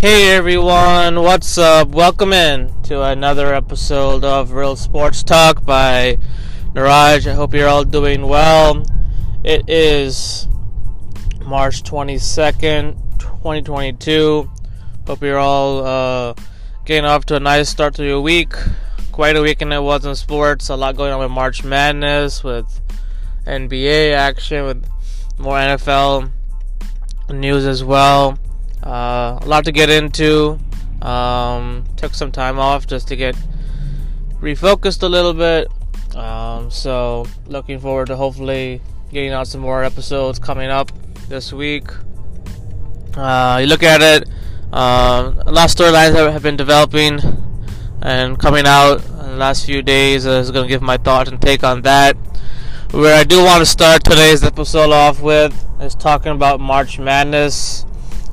Hey everyone, what's up? Welcome in to another episode of Real Sports Talk by Niraj. I hope you're all doing well. It is March 22nd, 2022. Hope you're all uh, getting off to a nice start to your week. Quite a weekend it was in sports. A lot going on with March Madness, with NBA action, with more NFL news as well. Uh, a lot to get into. Um, took some time off just to get refocused a little bit. Um, so, looking forward to hopefully getting out some more episodes coming up this week. Uh, you look at it, uh, a lot of storylines have been developing and coming out in the last few days. I was going to give my thoughts and take on that. Where I do want to start today's episode off with is talking about March Madness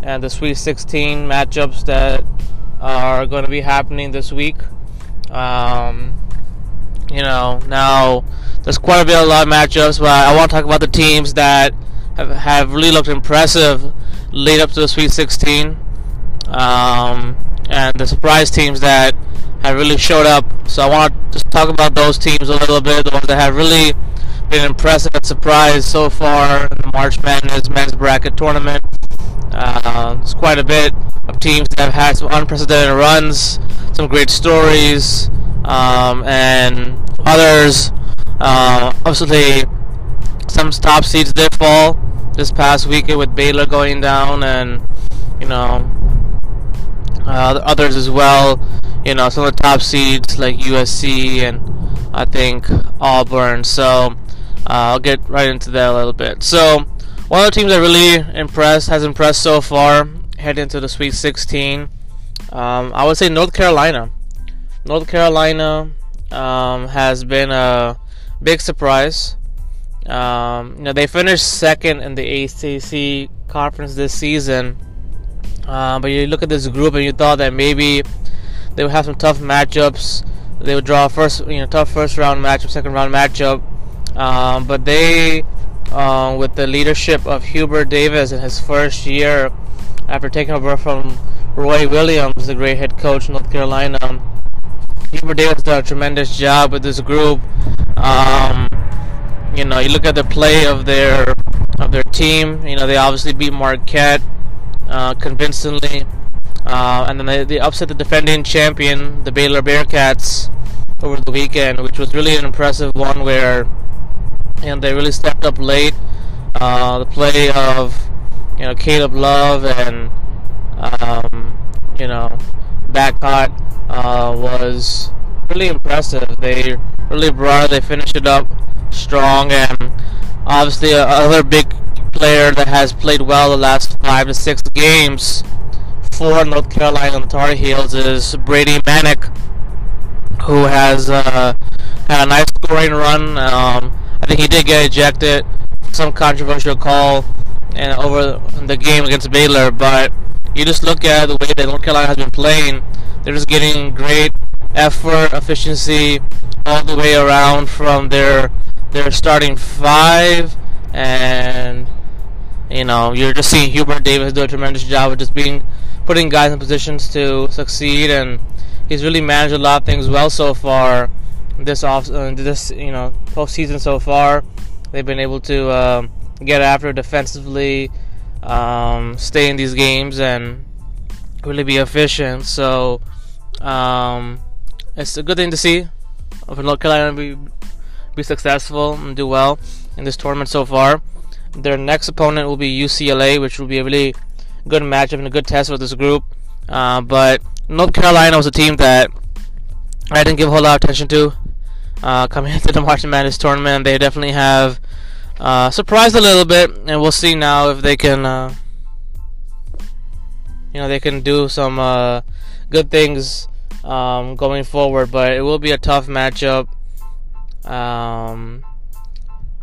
and the Sweet 16 matchups that are going to be happening this week. Um, you know, now there's quite a bit of a lot of matchups, but I want to talk about the teams that have, have really looked impressive lead up to the Sweet 16, um, and the surprise teams that have really showed up. So I want to just talk about those teams a little bit, the ones that have really been impressive and surprised so far in the March Madness men's bracket tournament. Uh, it's quite a bit of teams that have had some unprecedented runs, some great stories, um, and others. Uh, obviously, some top seeds did fall this past weekend with Baylor going down, and you know uh, others as well. You know some of the top seeds like USC and I think Auburn. So uh, I'll get right into that a little bit. So one of the teams that really impressed, has impressed so far, heading into the Sweet 16, um, I would say North Carolina. North Carolina um, has been a big surprise. Um, you know, they finished second in the ACC conference this season, uh, but you look at this group and you thought that maybe they would have some tough matchups. They would draw a first, you know, tough first round matchup, second round matchup, um, but they uh, with the leadership of Hubert Davis in his first year after taking over from Roy Williams, the great head coach in North Carolina. Hubert Davis did a tremendous job with this group. Um, you know, you look at the play of their of their team. You know, they obviously beat Marquette uh, convincingly, uh, and then they, they upset the defending champion, the Baylor Bearcats, over the weekend, which was really an impressive one where and they really stepped up late. Uh, the play of you know Caleb Love and um, you know Bacot uh, was really impressive. They really brought. They finished it up strong, and obviously another big player that has played well the last five to six games for North Carolina Tar Heels is Brady Manek, who has uh, had a nice scoring run. Um, I think he did get ejected, some controversial call, and over the game against Baylor. But you just look at the way that North Carolina has been playing; they're just getting great effort, efficiency all the way around from their their starting five, and you know you're just seeing Hubert Davis do a tremendous job of just being putting guys in positions to succeed, and he's really managed a lot of things well so far this off uh, this you know postseason so far. They've been able to uh, get after defensively, um, stay in these games, and really be efficient. So um, it's a good thing to see for North Carolina be be successful and do well in this tournament so far. Their next opponent will be UCLA, which will be a really good matchup and a good test for this group. Uh, but North Carolina was a team that I didn't give a whole lot of attention to uh, coming into the March Madness tournament. They definitely have uh, surprised a little bit, and we'll see now if they can, uh, you know, they can do some uh, good things um, going forward. But it will be a tough matchup. Um,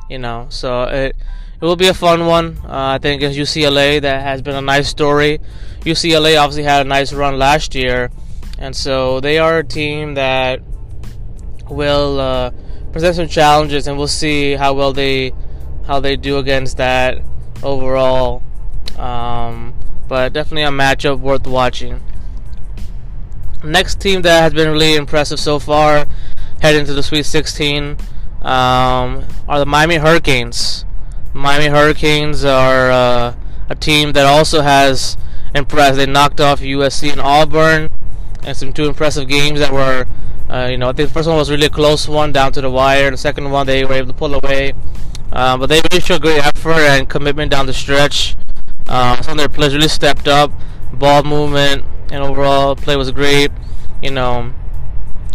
you know, so it it will be a fun one. Uh, I think it's UCLA that has been a nice story. UCLA obviously had a nice run last year, and so they are a team that will uh, present some challenges, and we'll see how well they how they do against that overall. Um, but definitely a matchup worth watching. Next team that has been really impressive so far, heading to the Sweet 16, um, are the Miami Hurricanes. Miami Hurricanes are uh, a team that also has impressed. They knocked off USC and Auburn, and some two impressive games that were, uh, you know, I think the first one was really a close one down to the wire. The second one they were able to pull away, uh, but they really showed great effort and commitment down the stretch. Uh, some of their players really stepped up. Ball movement and overall play was great. You know,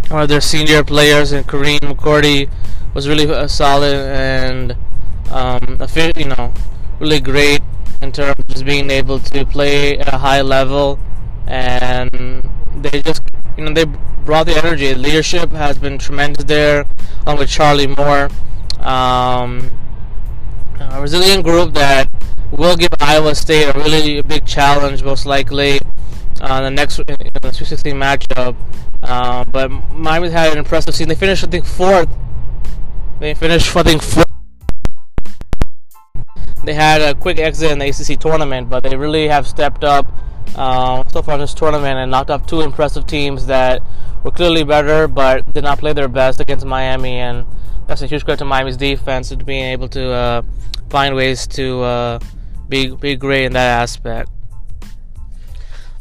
one of their senior players, and Kareem McCordy was really uh, solid and um, you know, really great in terms of just being able to play at a high level, and they just you know they brought the energy. Leadership has been tremendous there, along with Charlie Moore. Um, a resilient group that will give Iowa State a really big challenge, most likely, uh, the next in the 216 matchup. Uh, but Miami's had an impressive season. They finished, I think, fourth. They finished, I think, fourth. They had a quick exit in the ACC tournament, but they really have stepped up uh, so far in this tournament and knocked off two impressive teams that were clearly better, but did not play their best against Miami. And that's a huge credit to Miami's defense to being able to uh, find ways to uh, be be great in that aspect.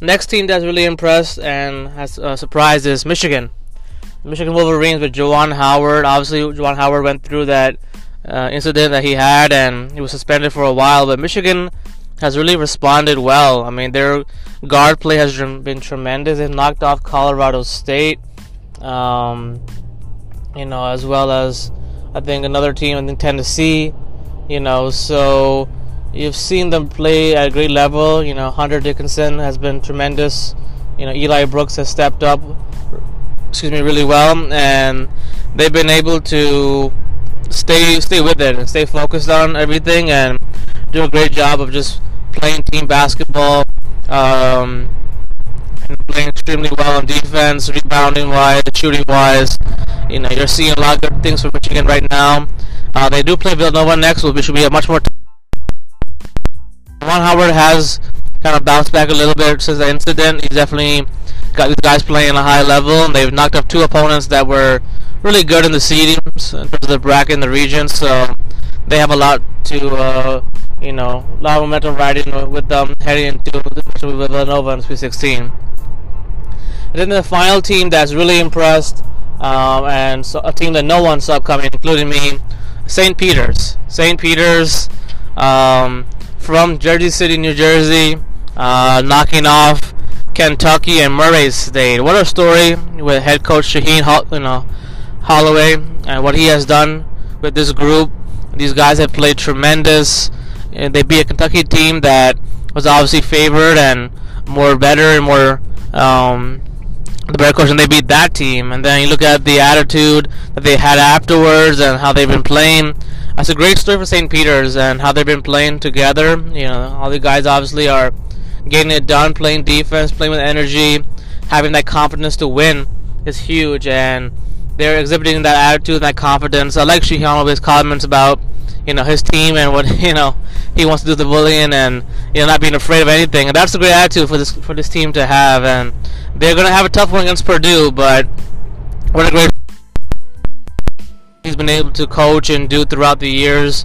Next team that's really impressed and has uh, surprised is Michigan. Michigan Wolverines with Juwan Howard. Obviously, Juwan Howard went through that uh, incident that he had, and he was suspended for a while. But Michigan has really responded well. I mean, their guard play has been tremendous. They knocked off Colorado State, um, you know, as well as I think another team, I think Tennessee, you know. So you've seen them play at a great level. You know, Hunter Dickinson has been tremendous. You know, Eli Brooks has stepped up, excuse me, really well, and they've been able to stay stay with it and stay focused on everything and do a great job of just playing team basketball. Um, playing extremely well on defense, rebounding wise, shooting wise. You know, you're seeing a lot of good things from Michigan right now. Uh, they do play Villanova next, which should be a much more. T- Juwan Howard has kind of bounced back a little bit since the incident. He's definitely got these guys playing a high level, and they've knocked off two opponents that were really good in the seedings in terms of the bracket in the region. So they have a lot to, uh, you know, a lot of momentum riding with them heading into with Villanova and Sweet 16. And then the final team that's really impressed, um, and so a team that no one saw coming, including me, St. Peter's. St. Peter's um, from Jersey City, New Jersey, uh, knocking off Kentucky and Murray State. What a story with head coach Shaheen, you know, Holloway and what he has done with this group. These guys have played tremendous. And they beat a Kentucky team that was obviously favored and more better and more um, the better coach, and they beat that team. And then you look at the attitude that they had afterwards and how they've been playing. That's a great story for St. Peter's and how they've been playing together. You know, all the guys obviously are getting it done, playing defense, playing with energy, having that confidence to win is huge. And they're exhibiting that attitude and that confidence. I like Shaheen's comments about you know his team and what you know he wants to do the bullying and you know not being afraid of anything. And that's a great attitude for this for this team to have. And they're gonna have a tough one against Purdue, but what a great he's been able to coach and do throughout the years.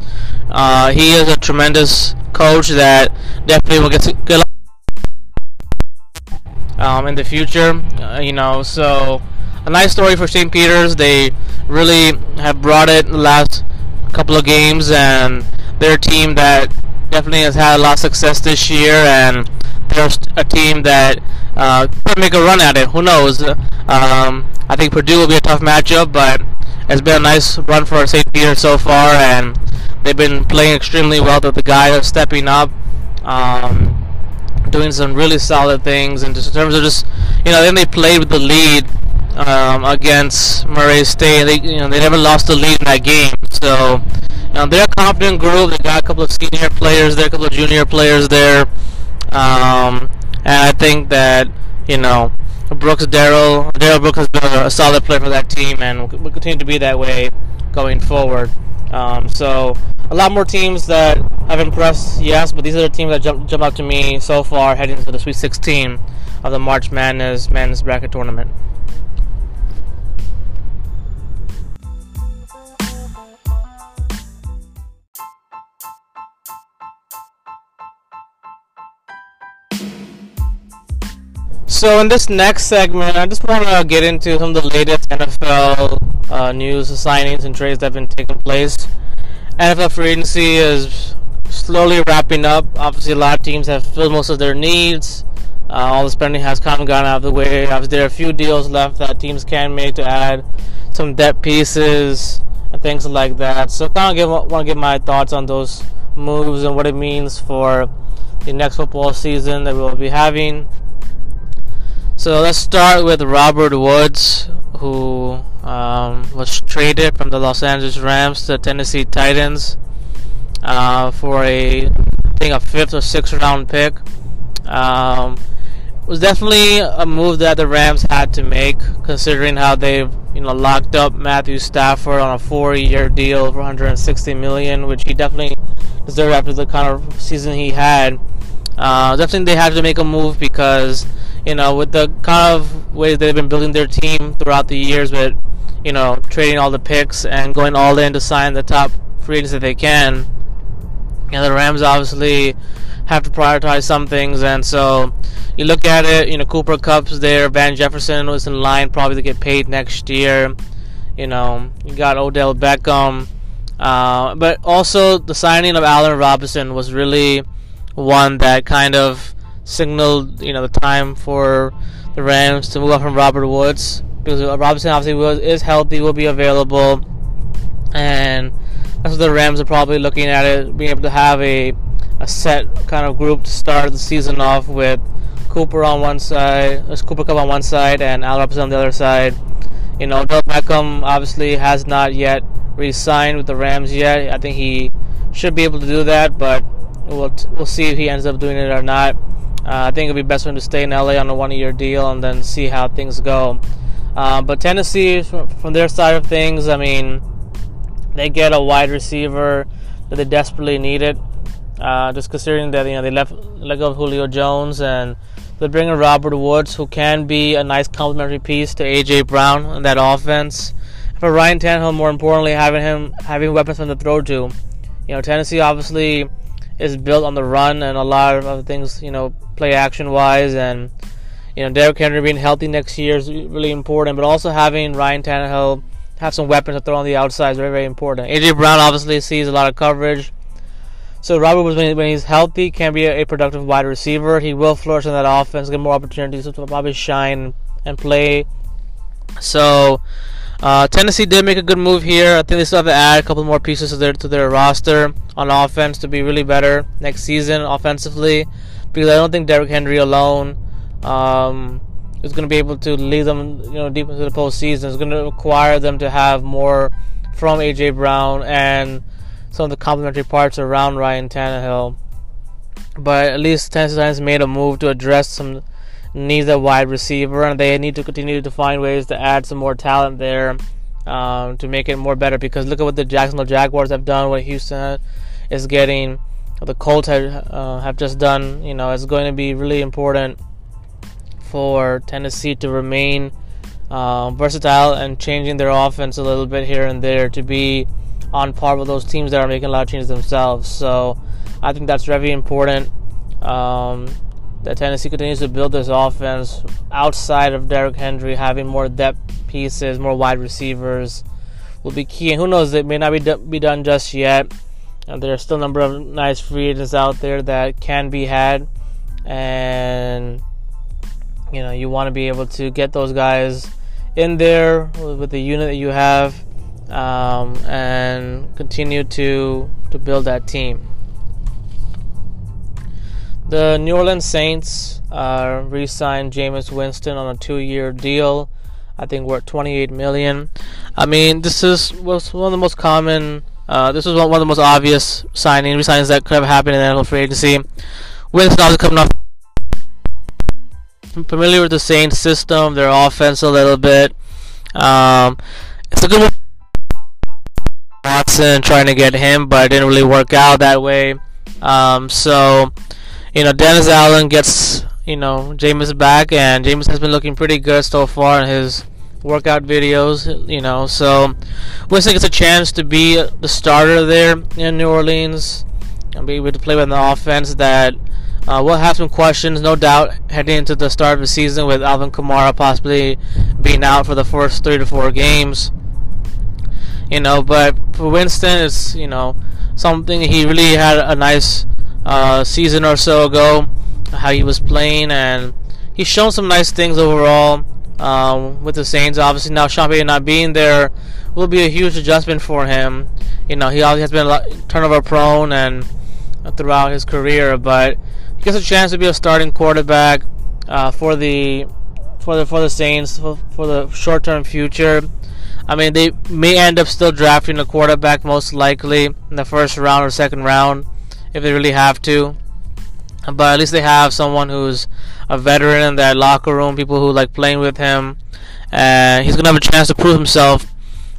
Uh, he is a tremendous coach that definitely will get good um, in the future. Uh, you know, so a nice story for St. Peter's. They really have brought it the last couple of games, and they're a team that definitely has had a lot of success this year, and they're a team that uh, could make a run at it. Who knows? Um, I think Purdue will be a tough matchup, but it's been a nice run for St. Peter so far, and they've been playing extremely well. That the guys are stepping up. Um, doing some really solid things and just in terms of just you know then they played with the lead um, against Murray State. They, you know, they never lost the lead in that game. So, you know, they're a confident group. They got a couple of senior players there, a couple of junior players there, um, and I think that you know Brooks Daryl Daryl Brooks has been a, solid player for that team, and will continue to be that way going forward. Um, so a lot more teams that have impressed, yes, but these are the teams that jump jump out to me so far heading into the Sweet 16 of the March Madness Madness bracket tournament. So in this next segment, I just want to get into some of the latest NFL uh, news, signings, and trades that have been taking place. NFL free agency is slowly wrapping up. Obviously, a lot of teams have filled most of their needs. Uh, all the spending has kind of gone out of the way. Obviously, there are a few deals left that teams can make to add some depth pieces and things like that. So, kind of want to give my thoughts on those moves and what it means for the next football season that we'll be having. So let's start with Robert Woods, who um, was traded from the Los Angeles Rams to the Tennessee Titans uh, for a, I think, a fifth or sixth round pick. Um, was definitely a move that the Rams had to make, considering how they've you know locked up Matthew Stafford on a four-year deal for 160 million, which he definitely deserved after the kind of season he had. Uh, definitely, they had to make a move because you know, with the kind of way they've been building their team throughout the years, with you know trading all the picks and going all in to sign the top free agents that they can. And the Rams obviously have to prioritize some things, and so you look at it. You know, Cooper Kupp's there, Van Jefferson was in line probably to get paid next year. You know, you got Odell Beckham, uh, but also the signing of Allen Robinson was really one that kind of signaled, you know, the time for the Rams to move on from Robert Woods because Robinson obviously was, is healthy, will be available, and that's what the Rams are probably looking at it, being able to have a a set kind of group to start the season off with Cooper on one side, Cooper Kupp on one side, and Al Robinson on the other side. You know, Odell Beckham obviously has not yet re-signed with the Rams yet. I think he should be able to do that, but we'll we'll see if he ends up doing it or not. Uh, I think it'd be best for him to stay in LA on a one-year deal and then see how things go. Uh, but Tennessee, from their side of things, I mean, they get a wide receiver that they desperately needed. Uh, just considering that you know they left let go of Julio Jones and they bring in Robert Woods, who can be a nice complementary piece to AJ Brown in that offense. For Ryan Tannehill, more importantly, having him having weapons from the throw to. You know, Tennessee obviously is built on the run and a lot of other things. You know, play action wise, and you know Derrick Henry being healthy next year is really important. But also having Ryan Tannehill have some weapons to throw on the outside is very very important. AJ Brown obviously sees a lot of coverage. So Robert Woods, when he's healthy, can be a productive wide receiver. He will flourish in that offense, get more opportunities to probably shine and play. So uh, Tennessee did make a good move here. I think they still have to add a couple more pieces to their to their roster on offense to be really better next season offensively because I don't think Derrick Henry alone um, is going to be able to lead them, you know, deep into the postseason. It's going to require them to have more from AJ Brown and some of the complementary parts around Ryan Tannehill. But at least Tennessee Titans made a move to address some needs a wide receiver, and they need to continue to find ways to add some more talent there um, to make it more better. Because look at what the Jacksonville Jaguars have done, what Houston is getting what the Colts have, uh, have just done, you know, it's going to be really important for Tennessee to remain uh, versatile and changing their offense a little bit here and there to be on par with those teams that are making a lot of changes themselves. So I think that's very important. Um, that Tennessee continues to build this offense outside of Derrick Henry, having more depth pieces, more wide receivers will be key. And who knows, it may not be, do- be done just yet. And there are still a number of nice free agents out there that can be had, and you know you want to be able to get those guys in there with the unit that you have, um, and continue to to build that team. The New Orleans Saints uh, re-signed Jameis Winston on a two-year deal. I think worth 28 million. I mean, this is was one of the most common uh, this was one, of the most obvious signing signings that could have happened in the NFL free agency. Winston obviously coming off familiar with the Saints system, their offense a little bit. Um, it's a good Watson, trying to get him, but it didn't really work out that way. Um, so, you know, Dennis Allen gets, you know, Jameis back, and Jameis has been looking pretty good so far in his workout videos, you know. So, Winston gets a chance to be the starter there in New Orleans and be able to play with an offense that uh, we'll have some questions, no doubt, heading into the start of the season with Alvin Kamara possibly being out for the first three to four games. You know, but for Winston, it's you know something he really had a nice uh, season or so ago, how he was playing, and he's shown some nice things overall um, with the Saints. Obviously, now Sean Payton not being there will be a huge adjustment for him. You know, he has been turnover prone and throughout his career, but gets a chance to be a starting quarterback uh, for the for the for the Saints for, for the short term future. I mean, they may end up still drafting a quarterback most likely in the first round or second round if they really have to. But at least they have someone who's a veteran in that locker room, people who like playing with him. And he's going to have a chance to prove himself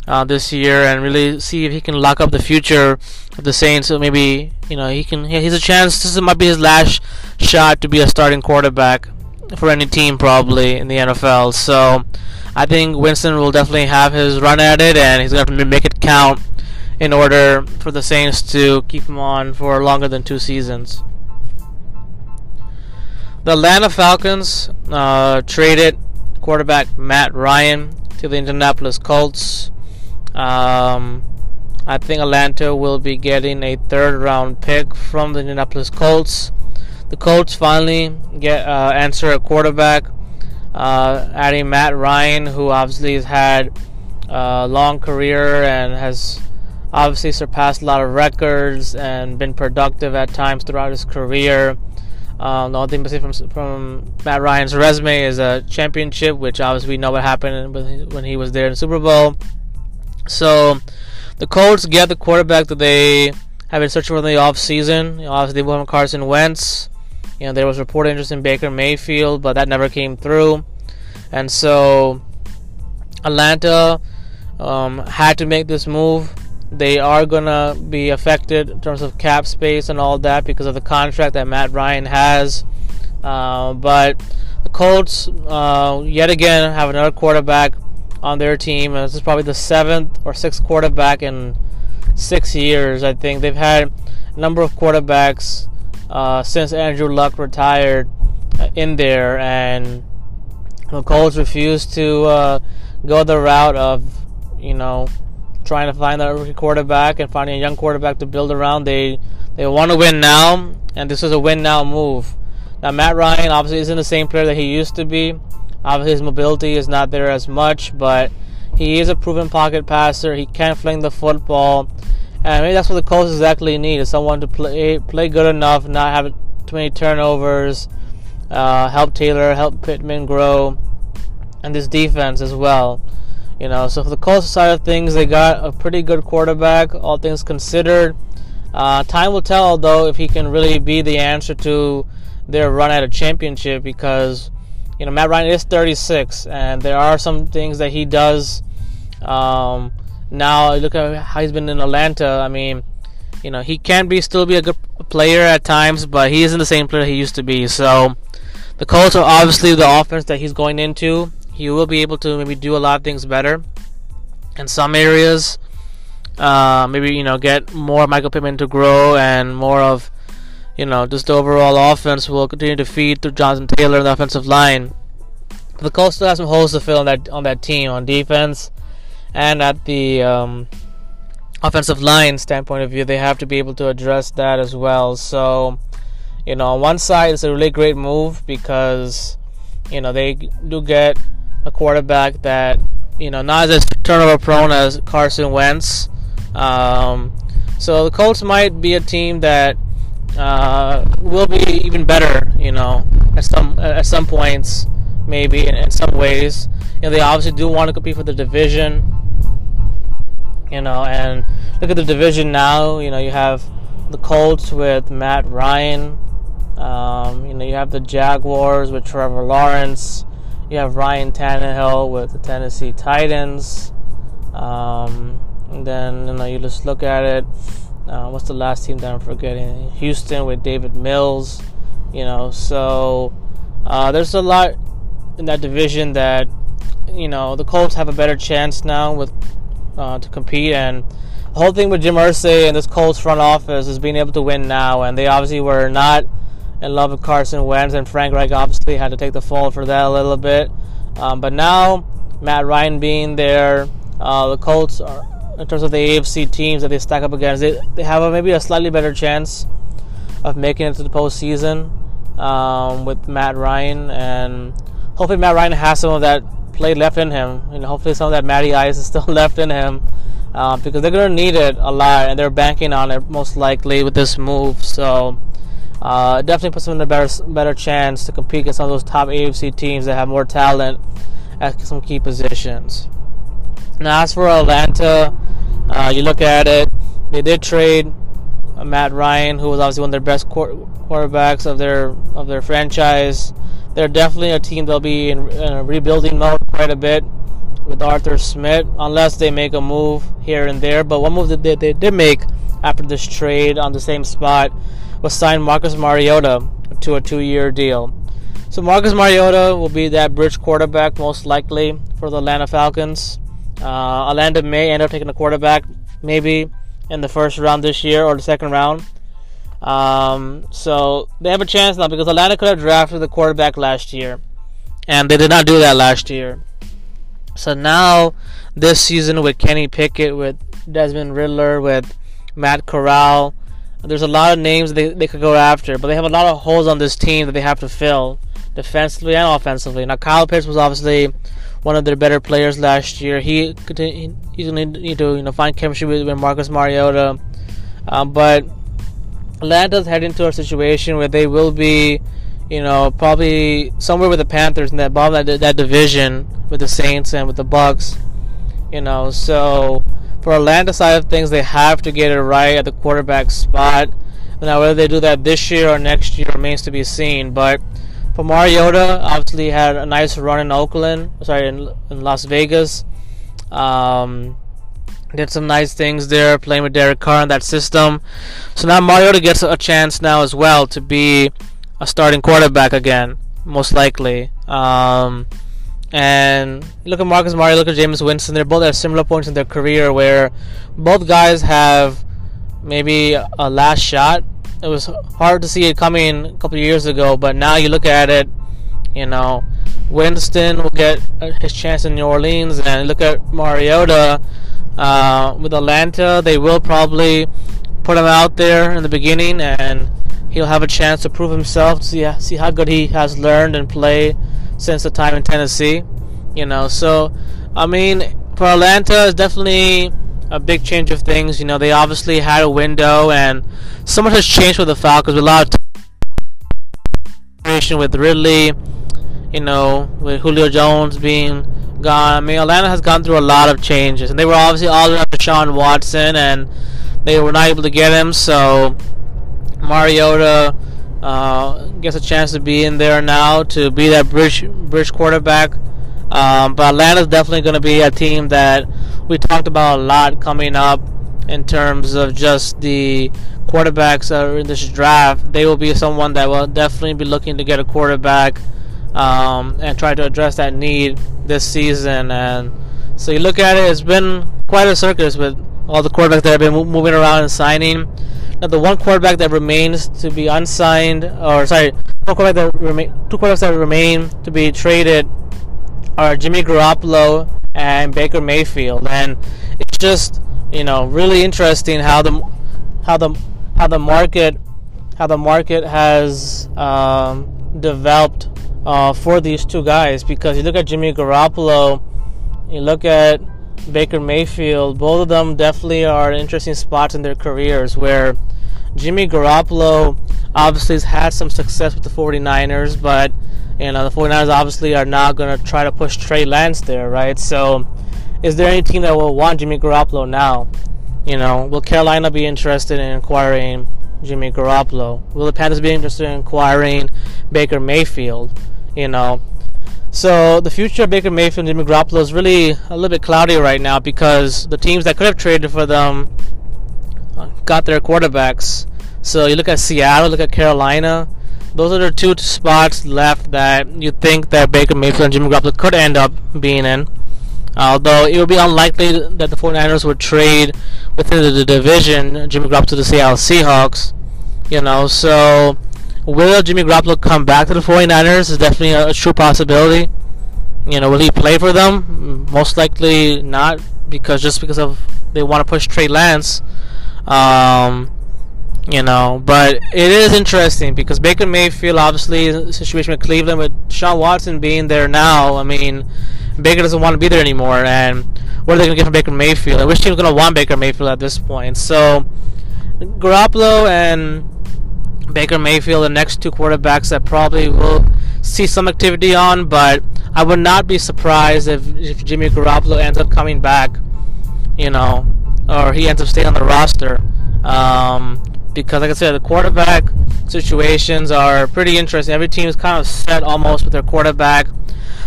uh, this year and really see if he can lock up the future of the Saints. So maybe you know he can. He's a chance. This might be his last shot to be a starting quarterback for any team probably in the NFL. So I think Winston will definitely have his run at it, and he's to make it count in order for the Saints to keep him on for longer than two seasons. The Atlanta Falcons uh, traded quarterback Matt Ryan to the Indianapolis Colts. Um, I think Atlanta will be getting a third round pick from the Indianapolis Colts. The Colts finally get uh, answer a quarterback, uh, adding Matt Ryan, who obviously has had a long career and has obviously surpassed a lot of records and been productive at times throughout his career. Um, the only thing say from, from Matt Ryan's resume is a championship, which obviously we know what happened when he was there in the Super Bowl. So the Colts get the quarterback that they have been searching for in the offseason. You know, obviously, they went Carson Wentz. You know, there was reported interest in Baker Mayfield, but that never came through. And so Atlanta um, had to make this move. They are going to be affected in terms of cap space and all that because of the contract that Matt Ryan has. Uh, but the Colts, uh, yet again, have another quarterback on their team. And this is probably the seventh or sixth quarterback in six years. I think they've had a number of quarterbacks uh, since Andrew Luck retired uh, in there, and the Colts refused to uh, go the route of you know trying to find that rookie quarterback and finding a young quarterback to build around. They they want to win now, and this is a win now move. Now Matt Ryan obviously isn't the same player that he used to be. Obviously, his mobility is not there as much, but he is a proven pocket passer. He can fling the football, and maybe that's what the Colts exactly need: is someone to play play good enough, not have too many turnovers, uh, help Taylor, help Pittman grow, and this defense as well. You know, so for the Colts side of things, they got a pretty good quarterback, all things considered. Uh, time will tell, though, if he can really be the answer to their run at a championship because you know, Matt Ryan is 36, and there are some things that he does. Um, now, look at how he's been in Atlanta. I mean, you know, he can be still be a good player at times, but he isn't the same player he used to be. So, the Colts are obviously the offense that he's going into. He will be able to maybe do a lot of things better in some areas. Uh, maybe you know, get more Michael Pittman to grow and more of you know, just the overall offense will continue to feed through Jonathan Taylor in the offensive line. The Colts still have some holes to fill on that on that team on defense and at the um, offensive line standpoint of view. They have to be able to address that as well. So, you know, on one side, it's a really great move because you know they do get a quarterback that you know not as turnover prone as Carson Wentz. Um, so the Colts might be a team that uh, will be even better. You know, at some at some points, maybe in, in some ways. You know, they obviously do want to compete for the division. You know, and look at the division now. You know, you have the Colts with Matt Ryan. Um, you know, you have the Jaguars with Trevor Lawrence. You have Ryan Tannehill with the Tennessee Titans. Um, And then you know you just look at it. Uh, what's the last team that I'm forgetting? Houston with Davis Mills. You know, so uh, there's a lot in that division that you know the Colts have a better chance now with uh, to compete and the whole thing with Jim Irsay and this Colts front office is being able to win now and they obviously were not in love with Carson Wentz and Frank Reich obviously had to take the fall for that a little bit. Um, but now Matt Ryan being there uh, the Colts are in terms of the AFC teams that they stack up against they, they have a, maybe a slightly better chance of making it to the postseason um, with Matt Ryan. And hopefully Matt Ryan has some of that play left in him, and hopefully some of that Matty Ice is still left in him, uh, because they're gonna need it a lot, and they're banking on it most likely with this move. So uh, definitely puts them in a better better chance to compete against some of those top AFC teams that have more talent at some key positions. Now, as for Atlanta, uh, you look at it, they did trade Matt Ryan, who was obviously one of their best quarterbacks of their of their franchise they're definitely a team that'll be in, in a rebuilding mode quite a bit with Arthur Smith, unless they make a move here and there. But one move that they, they did make after this trade on the same spot was signed Marcus Mariota to a two-year deal. So Marcus Mariota will be that bridge quarterback most likely for the Atlanta Falcons. Uh, Atlanta may end up taking a quarterback maybe in the first round this year or the second round. Um, so they have a chance now because Atlanta could have drafted the quarterback last year, and they did not do that last year. So now this season with Kenny Pickett, with Desmond Ridder, with Matt Corral, there's a lot of names they, they could go after, but they have a lot of holes on this team that they have to fill defensively and offensively. Now Kyle Pitts was obviously one of their better players last year. He he's going to need to you know find chemistry with, with Marcus Mariota, um, but Atlanta's heading into a situation where they will be, you know, probably somewhere with the Panthers in that bottom that, that division with the Saints and with the Bucs. You know, so for Atlanta side of things, they have to get it right at the quarterback spot. Now, whether they do that this year or next year remains to be seen. But for Mariota, obviously had a nice run in Oakland, sorry, in, in Las Vegas. Um, did some nice things there, playing with Derek Carr in that system. So now Mariota gets a chance now as well to be a starting quarterback again, most likely. Um, and look at Marcus Mariota, look at Jameis Winston. They're both at similar points in their career where both guys have maybe a last shot. It was hard to see it coming a couple years ago, but now you look at it, you know, Winston will get his chance in New Orleans, and look at Mariota uh, with Atlanta, they will probably put him out there in the beginning, and he'll have a chance to prove himself, see see how good he has learned and played since the time in Tennessee. You know, so I mean, for Atlanta, is definitely a big change of things. You know, they obviously had a window, and so much has changed with the Falcons. With a lot of with Ridley, you know, with Julio Jones being gone. I mean, Atlanta has gone through a lot of changes, and they were obviously all in for Deshaun Watson, and they were not able to get him. So Mariota uh, gets a chance to be in there now to be that bridge bridge quarterback. Um, but Atlanta's definitely going to be a team that we talked about a lot coming up in terms of just the quarterbacks that are in this draft. They will be someone that will definitely be looking to get a quarterback um, and try to address that need this season. And so you look at it, it's been quite a circus with all the quarterbacks that have been moving around and signing. Now, the one quarterback that remains to be unsigned, or sorry, that remain, two quarterbacks that remain to be traded are Jimmy Garoppolo and Baker Mayfield, and it's just you know really interesting how the how the how the market how the market has um, developed uh, for these two guys. Because you look at Jimmy Garoppolo, you look at Baker Mayfield, both of them definitely are interesting spots in their careers where Jimmy Garoppolo obviously has had some success with the 49ers, but you know the 49ers obviously are not going to try to push Trey Lance there, right? So is there any team that will want Jimmy Garoppolo now? You know, will Carolina be interested in acquiring Jimmy Garoppolo? Will the Panthers be interested in acquiring Baker Mayfield? you know. So the future of Baker Mayfield and Jimmy Garoppolo is really a little bit cloudy right now because the teams that could have traded for them got their quarterbacks. So you look at Seattle, look at Carolina. Those are the two spots left that you think that Baker Mayfield and Jimmy Garoppolo could end up being in. Although it would be unlikely that the 49ers would trade within the division Jimmy Garoppolo to the Seattle Seahawks. You know, so will Jimmy Garoppolo come back to the 49ers is definitely a, a true possibility. You know, will he play for them? Most likely not, because just because of they want to push Trey Lance. Um, you know, but it is interesting because Baker Mayfield, obviously, situation with Cleveland, with Deshaun Watson being there now, I mean, Baker doesn't want to be there anymore, and what are they going to get from Baker Mayfield? I wish team's going to want Baker Mayfield at this point. So, Garoppolo and Baker Mayfield, the next two quarterbacks that probably will see some activity on, but I would not be surprised if, if Jimmy Garoppolo ends up coming back, you know, or he ends up staying on the roster. Um, because, like I said, the quarterback situations are pretty interesting. Every team is kind of set almost with their quarterback.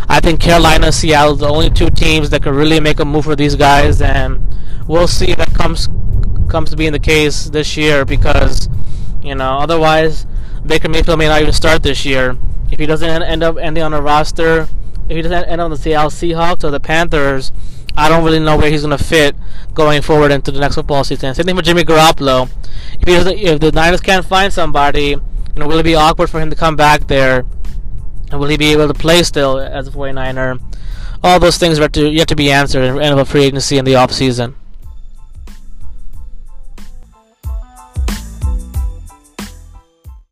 I think Carolina, Seattle, the only two teams that could really make a move for these guys, and we'll see if that comes comes to being the case this year because you know otherwise Baker Mayfield may not even start this year if he doesn't end up ending on a roster. If he doesn't end up on the Seattle Seahawks or the Panthers, I don't really know where he's going to fit going forward into the next football season. Same thing with Jimmy Garoppolo. If, if the Niners can't find somebody, you know, will it be awkward for him to come back there? And will he be able to play still as a 49er? All those things are to, yet to be answered in a free agency in the offseason.